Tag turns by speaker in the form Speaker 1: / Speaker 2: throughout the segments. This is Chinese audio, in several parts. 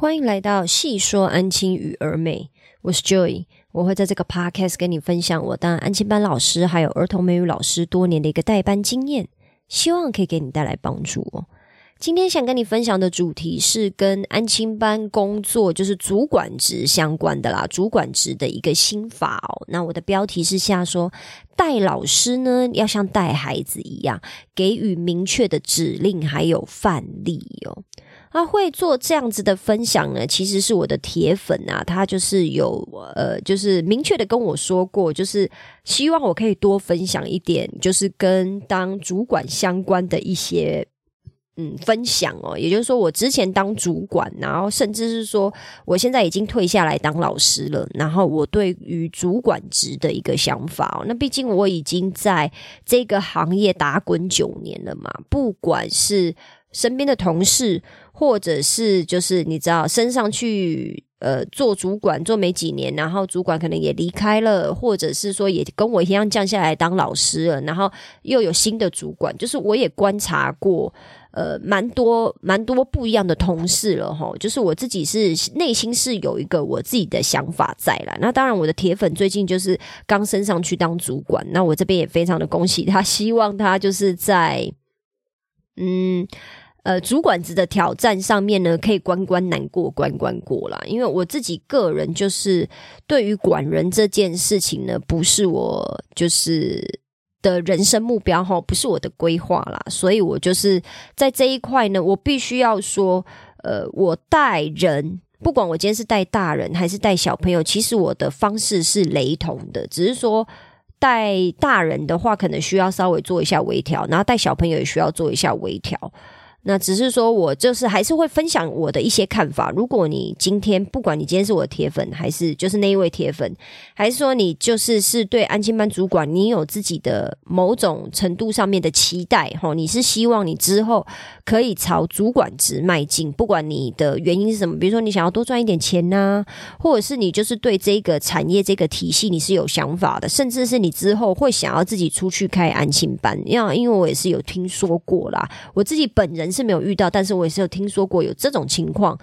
Speaker 1: 欢迎来到细说安亲与儿美，我是 Joy，我会在这个 podcast 跟你分享我当安亲班老师还有儿童美语老师多年的一个代班经验，希望可以给你带来帮助哦。今天想跟你分享的主题是跟安亲班工作，就是主管职相关的啦，主管职的一个心法哦。那我的标题是下说，带老师呢要像带孩子一样，给予明确的指令还有范例哦。他会做这样子的分享呢，其实是我的铁粉啊，他就是有呃，就是明确的跟我说过，就是希望我可以多分享一点，就是跟当主管相关的一些嗯分享哦。也就是说，我之前当主管，然后甚至是说我现在已经退下来当老师了，然后我对于主管职的一个想法哦。那毕竟我已经在这个行业打滚九年了嘛，不管是身边的同事。或者是就是你知道升上去呃做主管做没几年，然后主管可能也离开了，或者是说也跟我一样降下来当老师了，然后又有新的主管，就是我也观察过呃蛮多蛮多不一样的同事了哈，就是我自己是内心是有一个我自己的想法在啦。那当然我的铁粉最近就是刚升上去当主管，那我这边也非常的恭喜他，希望他就是在嗯。呃，主管职的挑战上面呢，可以关关难过关关过啦。因为我自己个人就是对于管人这件事情呢，不是我就是的人生目标哈，不是我的规划啦。所以我就是在这一块呢，我必须要说，呃，我带人，不管我今天是带大人还是带小朋友，其实我的方式是雷同的，只是说带大人的话，可能需要稍微做一下微调，然后带小朋友也需要做一下微调。那只是说，我就是还是会分享我的一些看法。如果你今天不管你今天是我的铁粉，还是就是那一位铁粉，还是说你就是是对安亲班主管，你有自己的某种程度上面的期待哈，你是希望你之后可以朝主管职迈进。不管你的原因是什么，比如说你想要多赚一点钱呐，或者是你就是对这个产业这个体系你是有想法的，甚至是你之后会想要自己出去开安亲班。因为因为我也是有听说过啦，我自己本人。是没有遇到，但是我也是有听说过有这种情况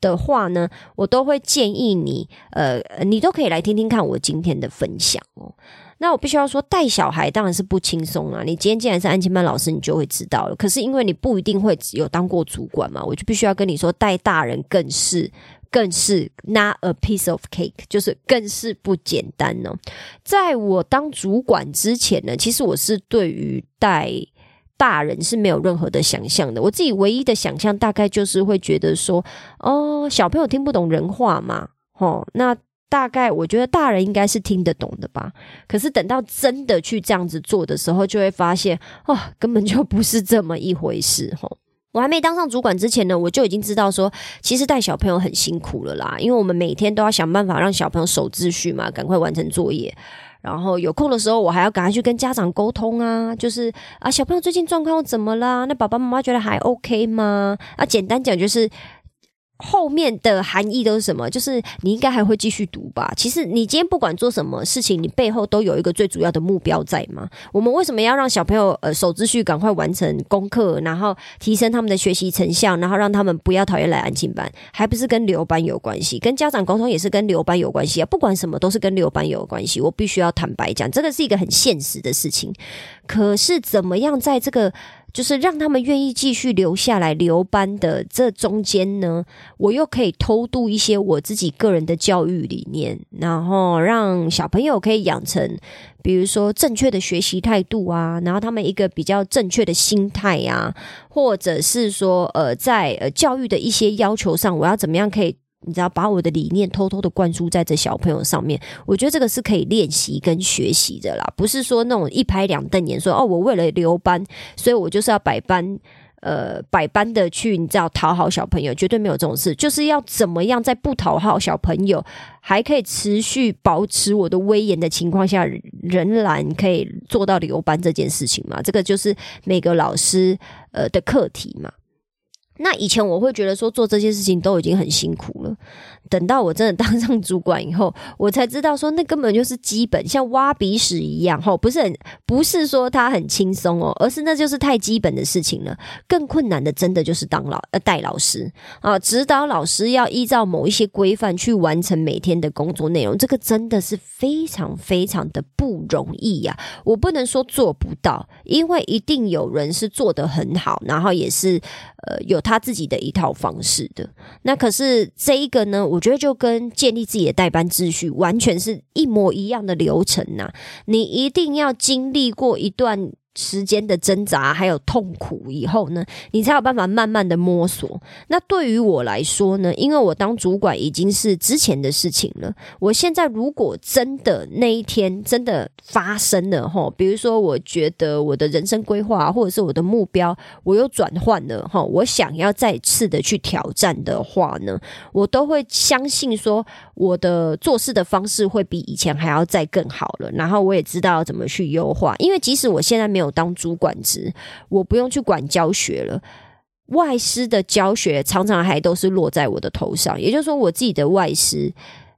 Speaker 1: 的话呢，我都会建议你，呃，你都可以来听听看我今天的分享哦。那我必须要说，带小孩当然是不轻松啊。你今天既然是安亲班老师，你就会知道了。可是因为你不一定会有当过主管嘛，我就必须要跟你说，带大人更是更是 not a piece of cake，就是更是不简单呢。在我当主管之前呢，其实我是对于带。大人是没有任何的想象的，我自己唯一的想象大概就是会觉得说，哦，小朋友听不懂人话嘛，哦，那大概我觉得大人应该是听得懂的吧。可是等到真的去这样子做的时候，就会发现，哦，根本就不是这么一回事。吼，我还没当上主管之前呢，我就已经知道说，其实带小朋友很辛苦了啦，因为我们每天都要想办法让小朋友守秩序嘛，赶快完成作业。然后有空的时候，我还要赶快去跟家长沟通啊，就是啊，小朋友最近状况怎么啦？那爸爸妈妈觉得还 OK 吗？啊，简单讲就是。后面的含义都是什么？就是你应该还会继续读吧。其实你今天不管做什么事情，你背后都有一个最主要的目标在吗。我们为什么要让小朋友呃守秩序，赶快完成功课，然后提升他们的学习成效，然后让他们不要讨厌来安静班，还不是跟留班有关系？跟家长沟通也是跟留班有关系啊。不管什么都是跟留班有关系。我必须要坦白讲，这个是一个很现实的事情。可是怎么样在这个？就是让他们愿意继续留下来留班的这中间呢，我又可以偷渡一些我自己个人的教育理念，然后让小朋友可以养成，比如说正确的学习态度啊，然后他们一个比较正确的心态呀，或者是说呃，在呃教育的一些要求上，我要怎么样可以。你知道把我的理念偷偷的灌输在这小朋友上面，我觉得这个是可以练习跟学习的啦，不是说那种一拍两瞪眼，说哦，我为了留班，所以我就是要百般呃百般的去你知道讨好小朋友，绝对没有这种事，就是要怎么样在不讨好小朋友，还可以持续保持我的威严的情况下，仍然可以做到留班这件事情嘛？这个就是每个老师呃的课题嘛。那以前我会觉得说做这些事情都已经很辛苦了。等到我真的当上主管以后，我才知道说那根本就是基本，像挖鼻屎一样，吼，不是很不是说他很轻松哦，而是那就是太基本的事情了。更困难的，真的就是当老呃带老师啊，指导老师要依照某一些规范去完成每天的工作内容，这个真的是非常非常的不容易呀。我不能说做不到，因为一定有人是做得很好，然后也是呃有他自己的一套方式的。那可是这一个呢？我觉得就跟建立自己的代班秩序完全是一模一样的流程呐！你一定要经历过一段。时间的挣扎还有痛苦以后呢，你才有办法慢慢的摸索。那对于我来说呢，因为我当主管已经是之前的事情了。我现在如果真的那一天真的发生了哈，比如说我觉得我的人生规划或者是我的目标我又转换了哈，我想要再次的去挑战的话呢，我都会相信说我的做事的方式会比以前还要再更好了。然后我也知道怎么去优化，因为即使我现在没有。当主管职，我不用去管教学了。外师的教学常常还都是落在我的头上，也就是说，我自己的外师。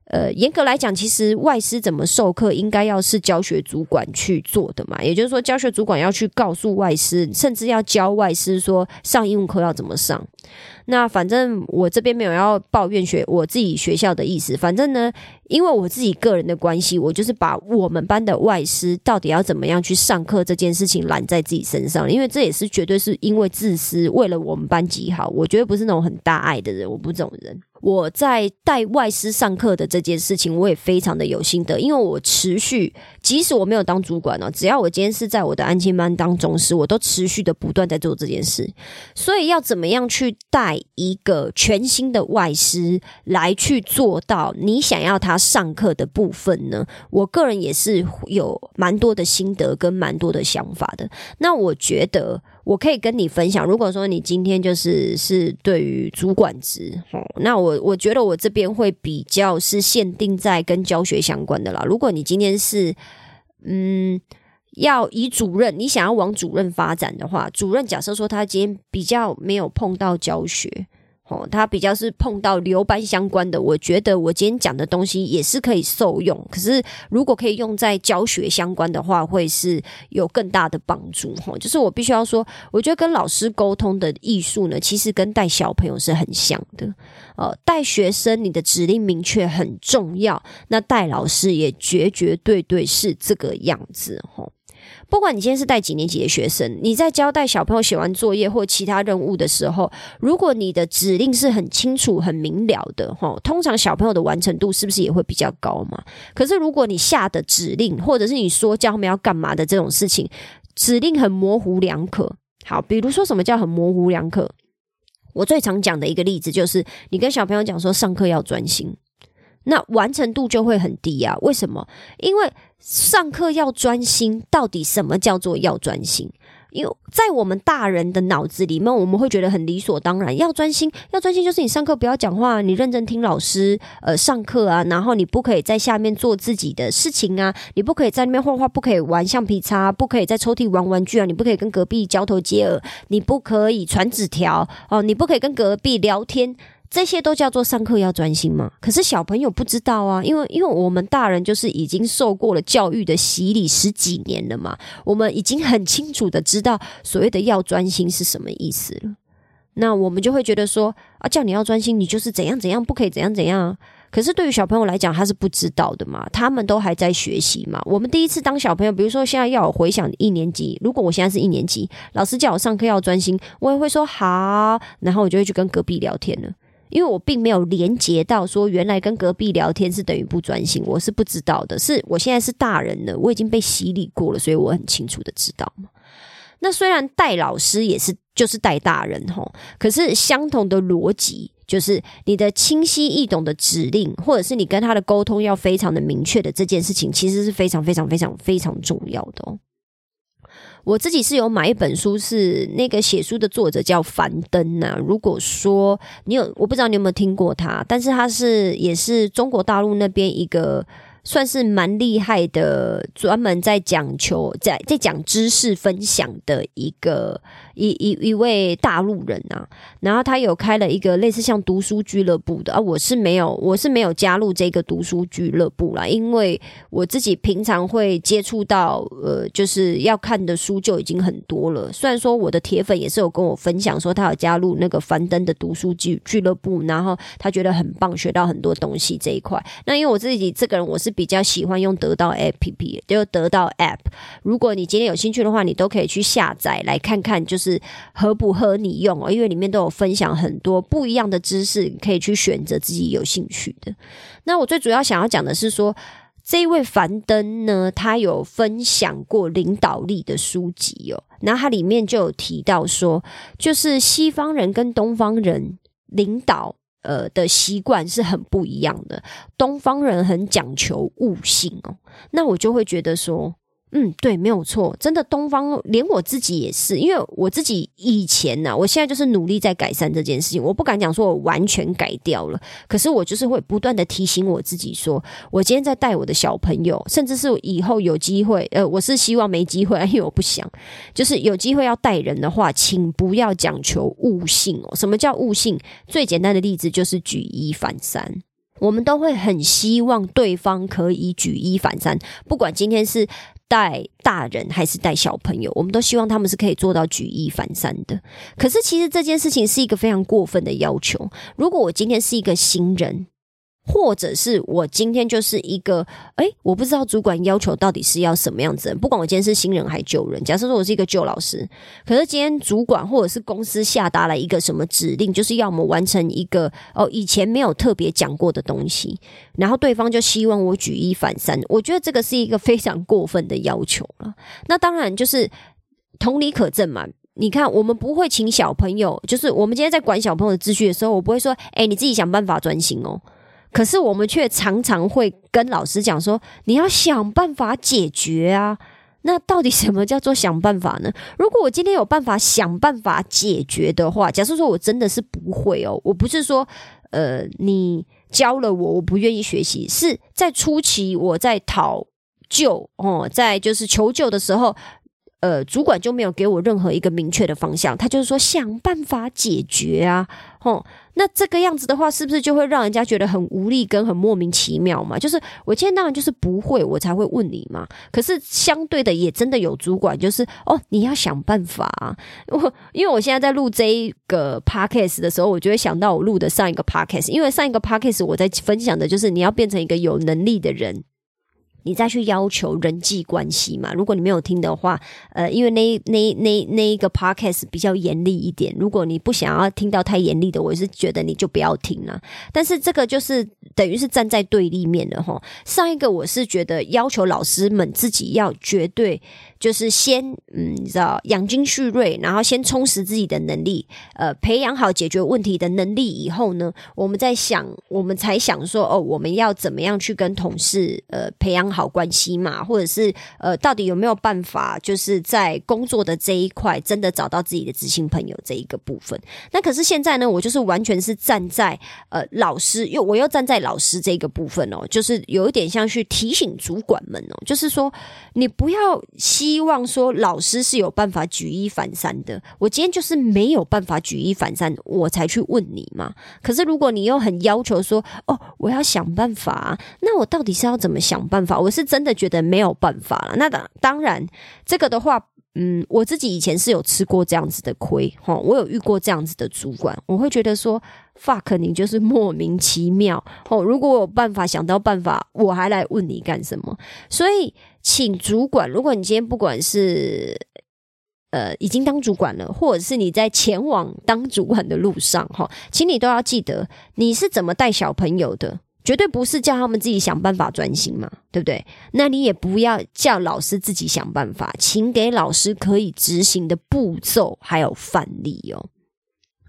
Speaker 1: 呃，严格来讲，其实外师怎么授课，应该要是教学主管去做的嘛。也就是说，教学主管要去告诉外师，甚至要教外师说上英文课要怎么上。那反正我这边没有要抱怨学我自己学校的意思。反正呢，因为我自己个人的关系，我就是把我们班的外师到底要怎么样去上课这件事情揽在自己身上。因为这也是绝对是因为自私，为了我们班级好。我觉得不是那种很大爱的人，我不是这种人。我在带外师上课的这件事情，我也非常的有心得，因为我持续，即使我没有当主管哦，只要我今天是在我的安亲班当中师，我都持续的不断在做这件事。所以要怎么样去带一个全新的外师来去做到你想要他上课的部分呢？我个人也是有蛮多的心得跟蛮多的想法的。那我觉得。我可以跟你分享，如果说你今天就是是对于主管职，哦，那我我觉得我这边会比较是限定在跟教学相关的啦。如果你今天是嗯要以主任，你想要往主任发展的话，主任假设说他今天比较没有碰到教学。哦，他比较是碰到留班相关的，我觉得我今天讲的东西也是可以受用。可是如果可以用在教学相关的话，会是有更大的帮助。哈，就是我必须要说，我觉得跟老师沟通的艺术呢，其实跟带小朋友是很像的。呃，带学生你的指令明确很重要，那带老师也绝绝对对是这个样子。哈。不管你今天是带几年级的学生，你在交代小朋友写完作业或其他任务的时候，如果你的指令是很清楚、很明了的，哈，通常小朋友的完成度是不是也会比较高嘛？可是如果你下的指令，或者是你说教他们要干嘛的这种事情，指令很模糊两可。好，比如说什么叫很模糊两可？我最常讲的一个例子就是，你跟小朋友讲说上课要专心。那完成度就会很低啊？为什么？因为上课要专心，到底什么叫做要专心？因为在我们大人的脑子里面，我们会觉得很理所当然，要专心，要专心就是你上课不要讲话，你认真听老师呃上课啊，然后你不可以在下面做自己的事情啊，你不可以在那边画画，不可以玩橡皮擦，不可以在抽屉玩玩具啊，你不可以跟隔壁交头接耳，你不可以传纸条哦，你不可以跟隔壁聊天。这些都叫做上课要专心吗？可是小朋友不知道啊，因为因为我们大人就是已经受过了教育的洗礼十几年了嘛，我们已经很清楚的知道所谓的要专心是什么意思了。那我们就会觉得说啊，叫你要专心，你就是怎样怎样，不可以怎样怎样。可是对于小朋友来讲，他是不知道的嘛，他们都还在学习嘛。我们第一次当小朋友，比如说现在要我回想一年级，如果我现在是一年级，老师叫我上课要专心，我也会说好，然后我就会去跟隔壁聊天了。因为我并没有连接到说原来跟隔壁聊天是等于不专心，我是不知道的。是我现在是大人了，我已经被洗礼过了，所以我很清楚的知道。那虽然带老师也是就是带大人吼，可是相同的逻辑就是你的清晰易懂的指令，或者是你跟他的沟通要非常的明确的这件事情，其实是非常非常非常非常重要的哦。我自己是有买一本书，是那个写书的作者叫樊登呐。如果说你有，我不知道你有没有听过他，但是他是也是中国大陆那边一个算是蛮厉害的，专门在讲求在在讲知识分享的一个一一一位大陆人啊，然后他有开了一个类似像读书俱乐部的啊，我是没有，我是没有加入这个读书俱乐部啦，因为我自己平常会接触到呃，就是要看的书就已经很多了。虽然说我的铁粉也是有跟我分享说他有加入那个樊登的读书俱俱乐部，然后他觉得很棒，学到很多东西这一块。那因为我自己这个人我是比较喜欢用得到 APP，就得到 App。如果你今天有兴趣的话，你都可以去下载来看看，就是是合不合你用哦。因为里面都有分享很多不一样的知识，可以去选择自己有兴趣的。那我最主要想要讲的是说，这一位樊登呢，他有分享过领导力的书籍哦。那他里面就有提到说，就是西方人跟东方人领导呃的习惯是很不一样的。东方人很讲求悟性哦，那我就会觉得说。嗯，对，没有错，真的，东方连我自己也是，因为我自己以前呢，我现在就是努力在改善这件事情，我不敢讲说我完全改掉了，可是我就是会不断的提醒我自己，说我今天在带我的小朋友，甚至是以后有机会，呃，我是希望没机会，因为我不想，就是有机会要带人的话，请不要讲求悟性哦。什么叫悟性？最简单的例子就是举一反三，我们都会很希望对方可以举一反三，不管今天是。带大人还是带小朋友，我们都希望他们是可以做到举一反三的。可是，其实这件事情是一个非常过分的要求。如果我今天是一个新人，或者是我今天就是一个，哎，我不知道主管要求到底是要什么样子。不管我今天是新人还是旧人，假设说我是一个旧老师，可是今天主管或者是公司下达了一个什么指令，就是要我们完成一个哦以前没有特别讲过的东西，然后对方就希望我举一反三，我觉得这个是一个非常过分的要求了。那当然就是同理可证嘛。你看，我们不会请小朋友，就是我们今天在管小朋友的秩序的时候，我不会说，哎，你自己想办法专心哦。可是我们却常常会跟老师讲说：“你要想办法解决啊！”那到底什么叫做想办法呢？如果我今天有办法想办法解决的话，假设说我真的是不会哦，我不是说呃你教了我，我不愿意学习，是在初期我在讨救哦，在就是求救的时候。呃，主管就没有给我任何一个明确的方向，他就是说想办法解决啊，哦，那这个样子的话，是不是就会让人家觉得很无力跟很莫名其妙嘛？就是我今天当然就是不会，我才会问你嘛。可是相对的，也真的有主管就是哦，你要想办法。我因为我现在在录这一个 podcast 的时候，我就会想到我录的上一个 podcast，因为上一个 podcast 我在分享的就是你要变成一个有能力的人。你再去要求人际关系嘛？如果你没有听的话，呃，因为那那那那一个 podcast 比较严厉一点。如果你不想要听到太严厉的，我是觉得你就不要听了。但是这个就是等于是站在对立面的哈。上一个我是觉得要求老师们自己要绝对。就是先嗯，你知道养精蓄锐，然后先充实自己的能力，呃，培养好解决问题的能力以后呢，我们在想，我们才想说哦，我们要怎么样去跟同事呃培养好关系嘛，或者是呃，到底有没有办法，就是在工作的这一块真的找到自己的知心朋友这一个部分。那可是现在呢，我就是完全是站在呃老师，又我又站在老师这个部分哦，就是有一点像去提醒主管们哦，就是说你不要希希望说老师是有办法举一反三的，我今天就是没有办法举一反三，我才去问你嘛。可是如果你又很要求说，哦，我要想办法，那我到底是要怎么想办法？我是真的觉得没有办法了。那当当然，这个的话，嗯，我自己以前是有吃过这样子的亏哈，我有遇过这样子的主管，我会觉得说，fuck 你就是莫名其妙哦。如果我有办法想到办法，我还来问你干什么？所以。请主管，如果你今天不管是呃已经当主管了，或者是你在前往当主管的路上，哈，请你都要记得你是怎么带小朋友的，绝对不是叫他们自己想办法专心嘛，对不对？那你也不要叫老师自己想办法，请给老师可以执行的步骤还有范例哦。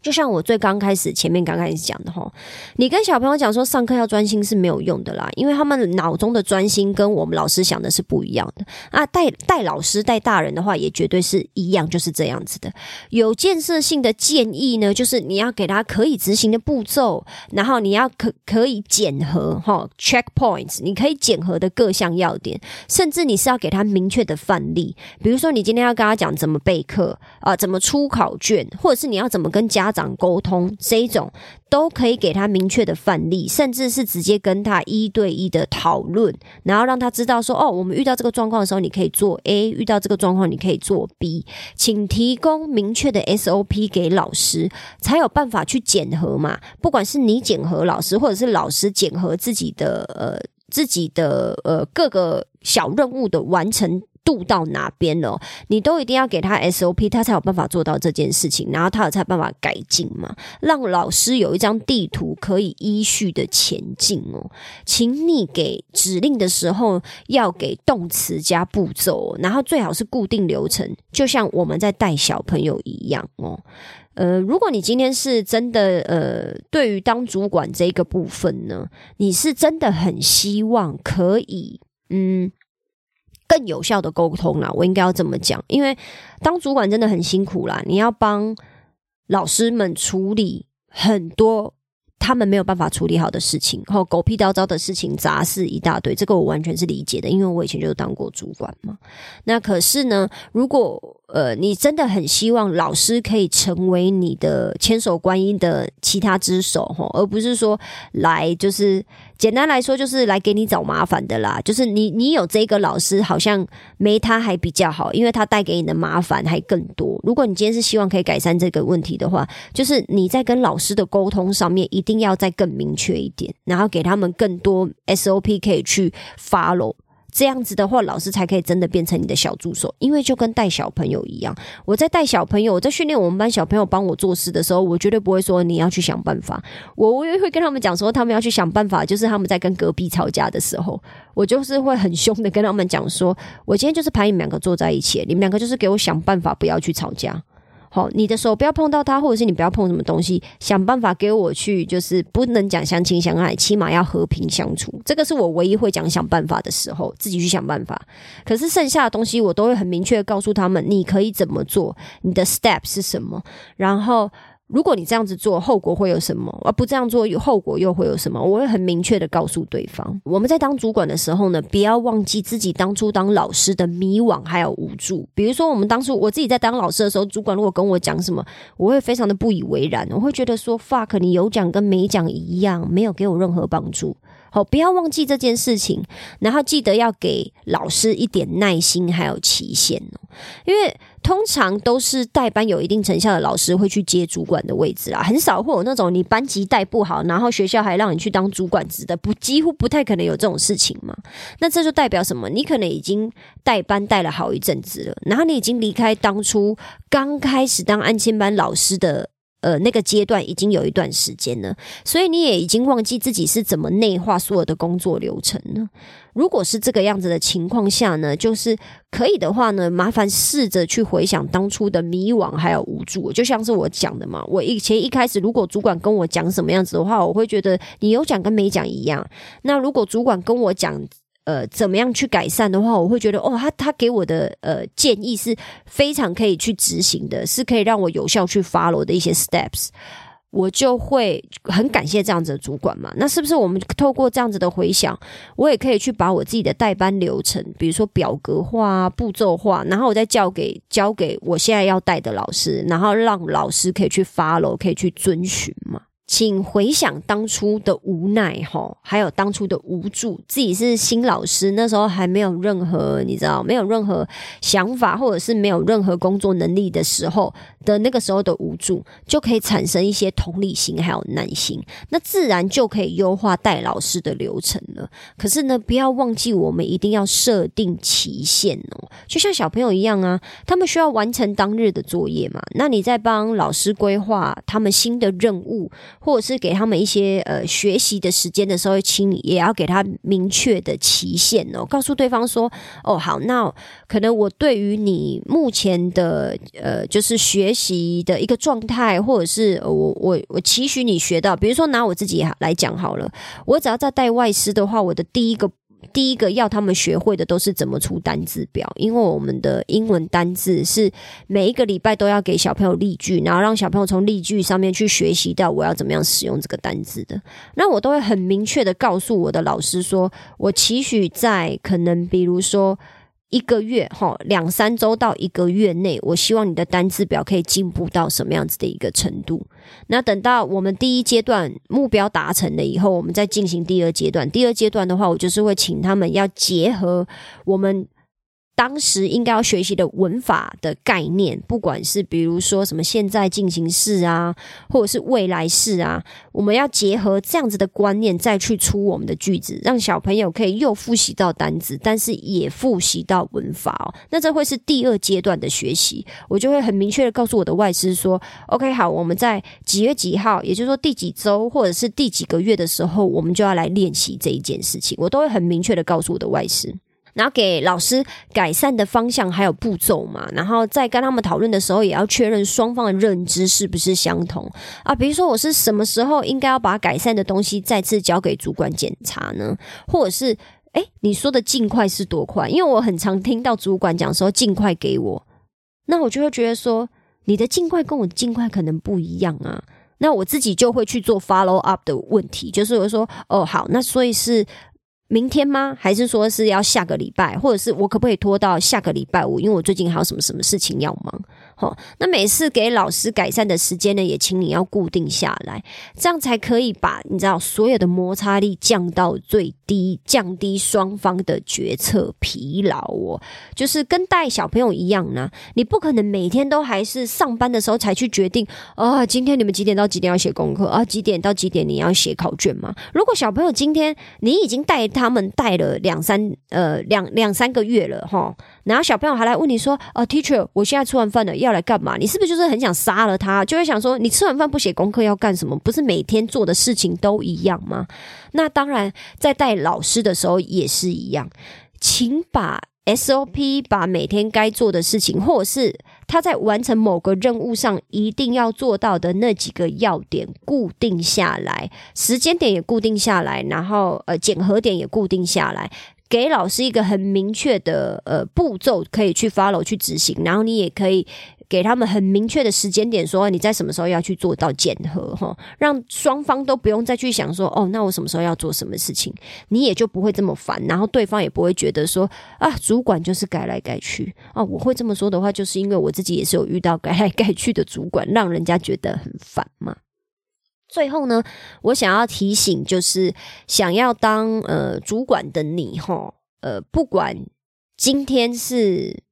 Speaker 1: 就像我最刚开始前面刚开始讲的哈，你跟小朋友讲说上课要专心是没有用的啦，因为他们脑中的专心跟我们老师想的是不一样的啊。带带老师带大人的话也绝对是一样，就是这样子的。有建设性的建议呢，就是你要给他可以执行的步骤，然后你要可可以检核哈，check points，你可以检核的各项要点，甚至你是要给他明确的范例，比如说你今天要跟他讲怎么备课啊，怎么出考卷，或者是你要怎么跟家。家长沟通这一种都可以给他明确的范例，甚至是直接跟他一对一的讨论，然后让他知道说：哦，我们遇到这个状况的时候，你可以做 A；遇到这个状况，你可以做 B。请提供明确的 SOP 给老师，才有办法去检核嘛。不管是你检核老师，或者是老师检核自己的呃自己的呃各个小任务的完成。度到哪边了，你都一定要给他 SOP，他才有办法做到这件事情，然后他有才办法改进嘛。让老师有一张地图可以依序的前进哦。请你给指令的时候要给动词加步骤，然后最好是固定流程，就像我们在带小朋友一样哦。呃，如果你今天是真的呃，对于当主管这个部分呢，你是真的很希望可以嗯。更有效的沟通啦，我应该要这么讲，因为当主管真的很辛苦啦，你要帮老师们处理很多他们没有办法处理好的事情，后狗屁叨叨的事情，杂事一大堆，这个我完全是理解的，因为我以前就当过主管嘛。那可是呢，如果呃你真的很希望老师可以成为你的千手观音的其他之手，哈，而不是说来就是。简单来说，就是来给你找麻烦的啦。就是你，你有这个老师，好像没他还比较好，因为他带给你的麻烦还更多。如果你今天是希望可以改善这个问题的话，就是你在跟老师的沟通上面一定要再更明确一点，然后给他们更多 SOP 可以去 follow。这样子的话，老师才可以真的变成你的小助手，因为就跟带小朋友一样。我在带小朋友，我在训练我们班小朋友帮我做事的时候，我绝对不会说你要去想办法。我我也会跟他们讲说，他们要去想办法，就是他们在跟隔壁吵架的时候，我就是会很凶的跟他们讲说，我今天就是排你们两个坐在一起，你们两个就是给我想办法，不要去吵架。好，你的手不要碰到它，或者是你不要碰什么东西，想办法给我去，就是不能讲相亲相爱，起码要和平相处。这个是我唯一会讲想办法的时候，自己去想办法。可是剩下的东西，我都会很明确告诉他们，你可以怎么做，你的 step 是什么，然后。如果你这样子做，后果会有什么？而不这样做，后果又会有什么？我会很明确的告诉对方。我们在当主管的时候呢，不要忘记自己当初当老师的迷惘还有无助。比如说，我们当初我自己在当老师的时候，主管如果跟我讲什么，我会非常的不以为然，我会觉得说 fuck，你有讲跟没讲一样，没有给我任何帮助。好，不要忘记这件事情，然后记得要给老师一点耐心，还有期限哦。因为通常都是带班有一定成效的老师会去接主管的位置啦，很少会有那种你班级带不好，然后学校还让你去当主管职的，不几乎不太可能有这种事情嘛。那这就代表什么？你可能已经带班带了好一阵子了，然后你已经离开当初刚开始当安亲班老师的。呃，那个阶段已经有一段时间了，所以你也已经忘记自己是怎么内化所有的工作流程了。如果是这个样子的情况下呢，就是可以的话呢，麻烦试着去回想当初的迷惘还有无助，就像是我讲的嘛。我以前一开始，如果主管跟我讲什么样子的话，我会觉得你有讲跟没讲一样。那如果主管跟我讲，呃，怎么样去改善的话，我会觉得哦，他他给我的呃建议是非常可以去执行的，是可以让我有效去 follow 的一些 steps，我就会很感谢这样子的主管嘛。那是不是我们透过这样子的回想，我也可以去把我自己的代班流程，比如说表格化、步骤化，然后我再交给交给我现在要带的老师，然后让老师可以去 follow，可以去遵循嘛。请回想当初的无奈哈，还有当初的无助。自己是新老师，那时候还没有任何你知道，没有任何想法，或者是没有任何工作能力的时候的那个时候的无助，就可以产生一些同理心还有耐心，那自然就可以优化带老师的流程了。可是呢，不要忘记我们一定要设定期限哦，就像小朋友一样啊，他们需要完成当日的作业嘛。那你在帮老师规划他们新的任务。或者是给他们一些呃学习的时间的时候，请你也要给他明确的期限哦，告诉对方说，哦好，那可能我对于你目前的呃就是学习的一个状态，或者是我我我期许你学到，比如说拿我自己来讲好了，我只要在带外师的话，我的第一个。第一个要他们学会的都是怎么出单字表，因为我们的英文单字是每一个礼拜都要给小朋友例句，然后让小朋友从例句上面去学习到我要怎么样使用这个单字的。那我都会很明确的告诉我的老师说，我期许在可能比如说。一个月哈，两三周到一个月内，我希望你的单字表可以进步到什么样子的一个程度？那等到我们第一阶段目标达成了以后，我们再进行第二阶段。第二阶段的话，我就是会请他们要结合我们。当时应该要学习的文法的概念，不管是比如说什么现在进行式啊，或者是未来式啊，我们要结合这样子的观念再去出我们的句子，让小朋友可以又复习到单词，但是也复习到文法哦。那这会是第二阶段的学习，我就会很明确的告诉我的外师说：“OK，好，我们在几月几号，也就是说第几周或者是第几个月的时候，我们就要来练习这一件事情。”我都会很明确的告诉我的外师。然后给老师改善的方向还有步骤嘛，然后在跟他们讨论的时候，也要确认双方的认知是不是相同啊。比如说，我是什么时候应该要把改善的东西再次交给主管检查呢？或者是，哎，你说的尽快是多快？因为我很常听到主管讲说尽快给我，那我就会觉得说，你的尽快跟我尽快可能不一样啊。那我自己就会去做 follow up 的问题，就是我说，哦，好，那所以是。明天吗？还是说是要下个礼拜，或者是我可不可以拖到下个礼拜五？因为我最近还有什么什么事情要忙。好，那每次给老师改善的时间呢，也请你要固定下来，这样才可以把你知道所有的摩擦力降到最低，降低双方的决策疲劳哦。就是跟带小朋友一样呢，你不可能每天都还是上班的时候才去决定啊，今天你们几点到几点要写功课啊？几点到几点你要写考卷吗？如果小朋友今天你已经带他们带了两三呃两两三个月了哈。然后小朋友还来问你说：“呃，teacher，我现在吃完饭了，要来干嘛？你是不是就是很想杀了他？就会想说，你吃完饭不写功课要干什么？不是每天做的事情都一样吗？那当然，在带老师的时候也是一样，请把 SOP，把每天该做的事情，或者是他在完成某个任务上一定要做到的那几个要点固定下来，时间点也固定下来，然后呃，检核点也固定下来。”给老师一个很明确的呃步骤，可以去 follow 去执行，然后你也可以给他们很明确的时间点，说你在什么时候要去做到检核哈，让双方都不用再去想说哦，那我什么时候要做什么事情，你也就不会这么烦，然后对方也不会觉得说啊，主管就是改来改去啊，我会这么说的话，就是因为我自己也是有遇到改来改去的主管，让人家觉得很烦嘛。最后呢，我想要提醒，就是想要当呃主管的你哈，呃，不管今天是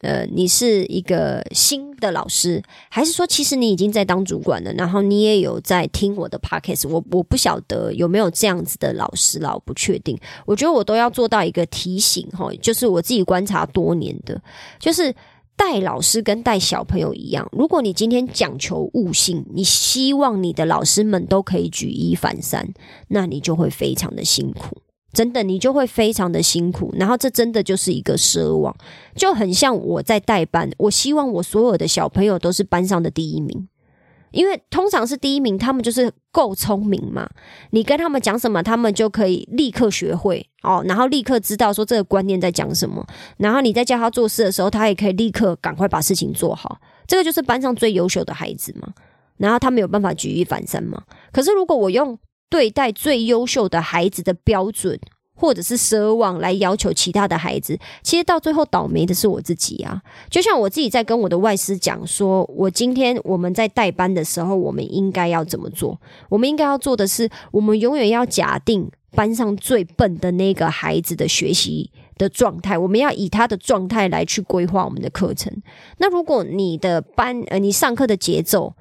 Speaker 1: 呃你是一个新的老师，还是说其实你已经在当主管了，然后你也有在听我的 podcast，我我不晓得有没有这样子的老师啦，我不确定。我觉得我都要做到一个提醒哈，就是我自己观察多年的，就是。带老师跟带小朋友一样，如果你今天讲求悟性，你希望你的老师们都可以举一反三，那你就会非常的辛苦，真的，你就会非常的辛苦。然后这真的就是一个奢望，就很像我在带班，我希望我所有的小朋友都是班上的第一名。因为通常是第一名，他们就是够聪明嘛。你跟他们讲什么，他们就可以立刻学会哦，然后立刻知道说这个观念在讲什么。然后你在教他做事的时候，他也可以立刻赶快把事情做好。这个就是班上最优秀的孩子嘛。然后他没有办法举一反三嘛。可是如果我用对待最优秀的孩子的标准。或者是奢望来要求其他的孩子，其实到最后倒霉的是我自己啊！就像我自己在跟我的外师讲说，我今天我们在代班的时候，我们应该要怎么做？我们应该要做的是，我们永远要假定班上最笨的那个孩子的学习的状态，我们要以他的状态来去规划我们的课程。那如果你的班呃，你上课的节奏，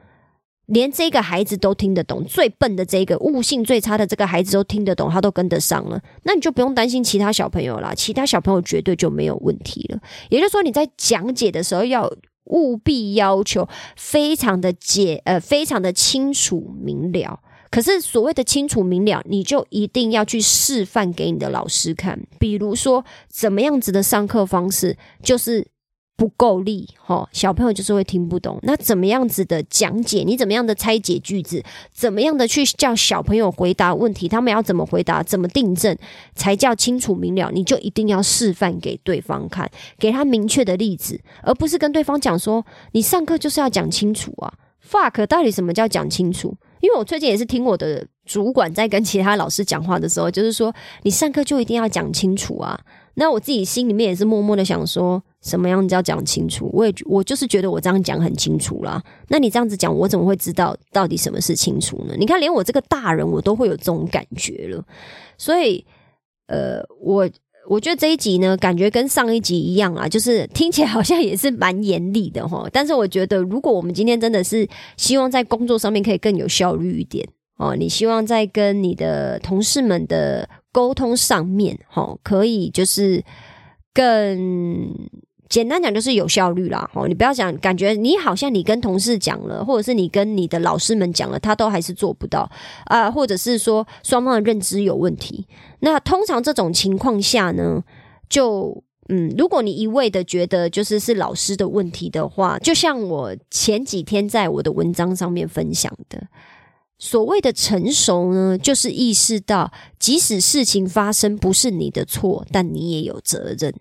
Speaker 1: 连这个孩子都听得懂，最笨的这个悟性最差的这个孩子都听得懂，他都跟得上了，那你就不用担心其他小朋友啦，其他小朋友绝对就没有问题了。也就是说，你在讲解的时候要务必要求非常的解呃，非常的清楚明了。可是所谓的清楚明了，你就一定要去示范给你的老师看，比如说怎么样子的上课方式，就是。不够力，哈，小朋友就是会听不懂。那怎么样子的讲解？你怎么样的拆解句子？怎么样的去叫小朋友回答问题？他们要怎么回答？怎么订正才叫清楚明了？你就一定要示范给对方看，给他明确的例子，而不是跟对方讲说你上课就是要讲清楚啊。fuck，到底什么叫讲清楚？因为我最近也是听我的主管在跟其他老师讲话的时候，就是说你上课就一定要讲清楚啊。那我自己心里面也是默默的想说，什么样子要讲清楚？我也我就是觉得我这样讲很清楚啦。那你这样子讲，我怎么会知道到底什么是清楚呢？你看，连我这个大人我都会有这种感觉了。所以，呃，我我觉得这一集呢，感觉跟上一集一样啊，就是听起来好像也是蛮严厉的哈。但是我觉得，如果我们今天真的是希望在工作上面可以更有效率一点哦，你希望在跟你的同事们的。沟通上面，哈，可以就是更简单讲，就是有效率啦。哦，你不要讲，感觉你好像你跟同事讲了，或者是你跟你的老师们讲了，他都还是做不到啊，或者是说双方的认知有问题。那通常这种情况下呢，就嗯，如果你一味的觉得就是是老师的问题的话，就像我前几天在我的文章上面分享的。所谓的成熟呢，就是意识到，即使事情发生不是你的错，但你也有责任。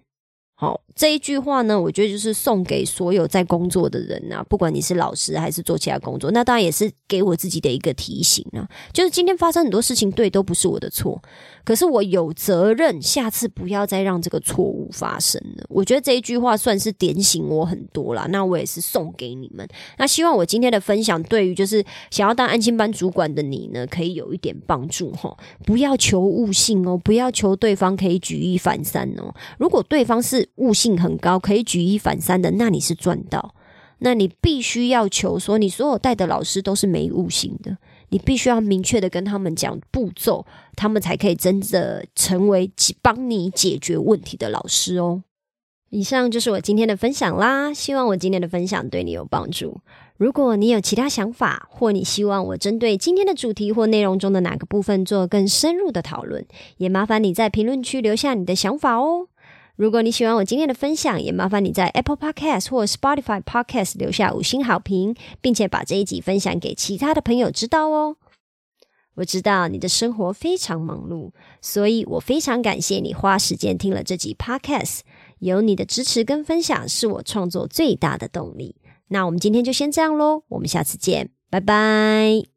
Speaker 1: 好，这一句话呢，我觉得就是送给所有在工作的人啊，不管你是老师还是做其他工作，那当然也是给我自己的一个提醒啊。就是今天发生很多事情，对，都不是我的错，可是我有责任，下次不要再让这个错误发生了。我觉得这一句话算是点醒我很多啦。那我也是送给你们。那希望我今天的分享，对于就是想要当安心班主管的你呢，可以有一点帮助哈。不要求悟性哦，不要求对方可以举一反三哦。如果对方是悟性性很高，可以举一反三的，那你是赚到。那你必须要求说，你所有带的老师都是没悟性的，你必须要明确的跟他们讲步骤，他们才可以真的成为帮你解决问题的老师哦。以上就是我今天的分享啦，希望我今天的分享对你有帮助。如果你有其他想法，或你希望我针对今天的主题或内容中的哪个部分做更深入的讨论，也麻烦你在评论区留下你的想法哦。如果你喜欢我今天的分享，也麻烦你在 Apple Podcast 或 Spotify Podcast 留下五星好评，并且把这一集分享给其他的朋友知道哦。我知道你的生活非常忙碌，所以我非常感谢你花时间听了这集 Podcast。有你的支持跟分享，是我创作最大的动力。那我们今天就先这样喽，我们下次见，拜拜。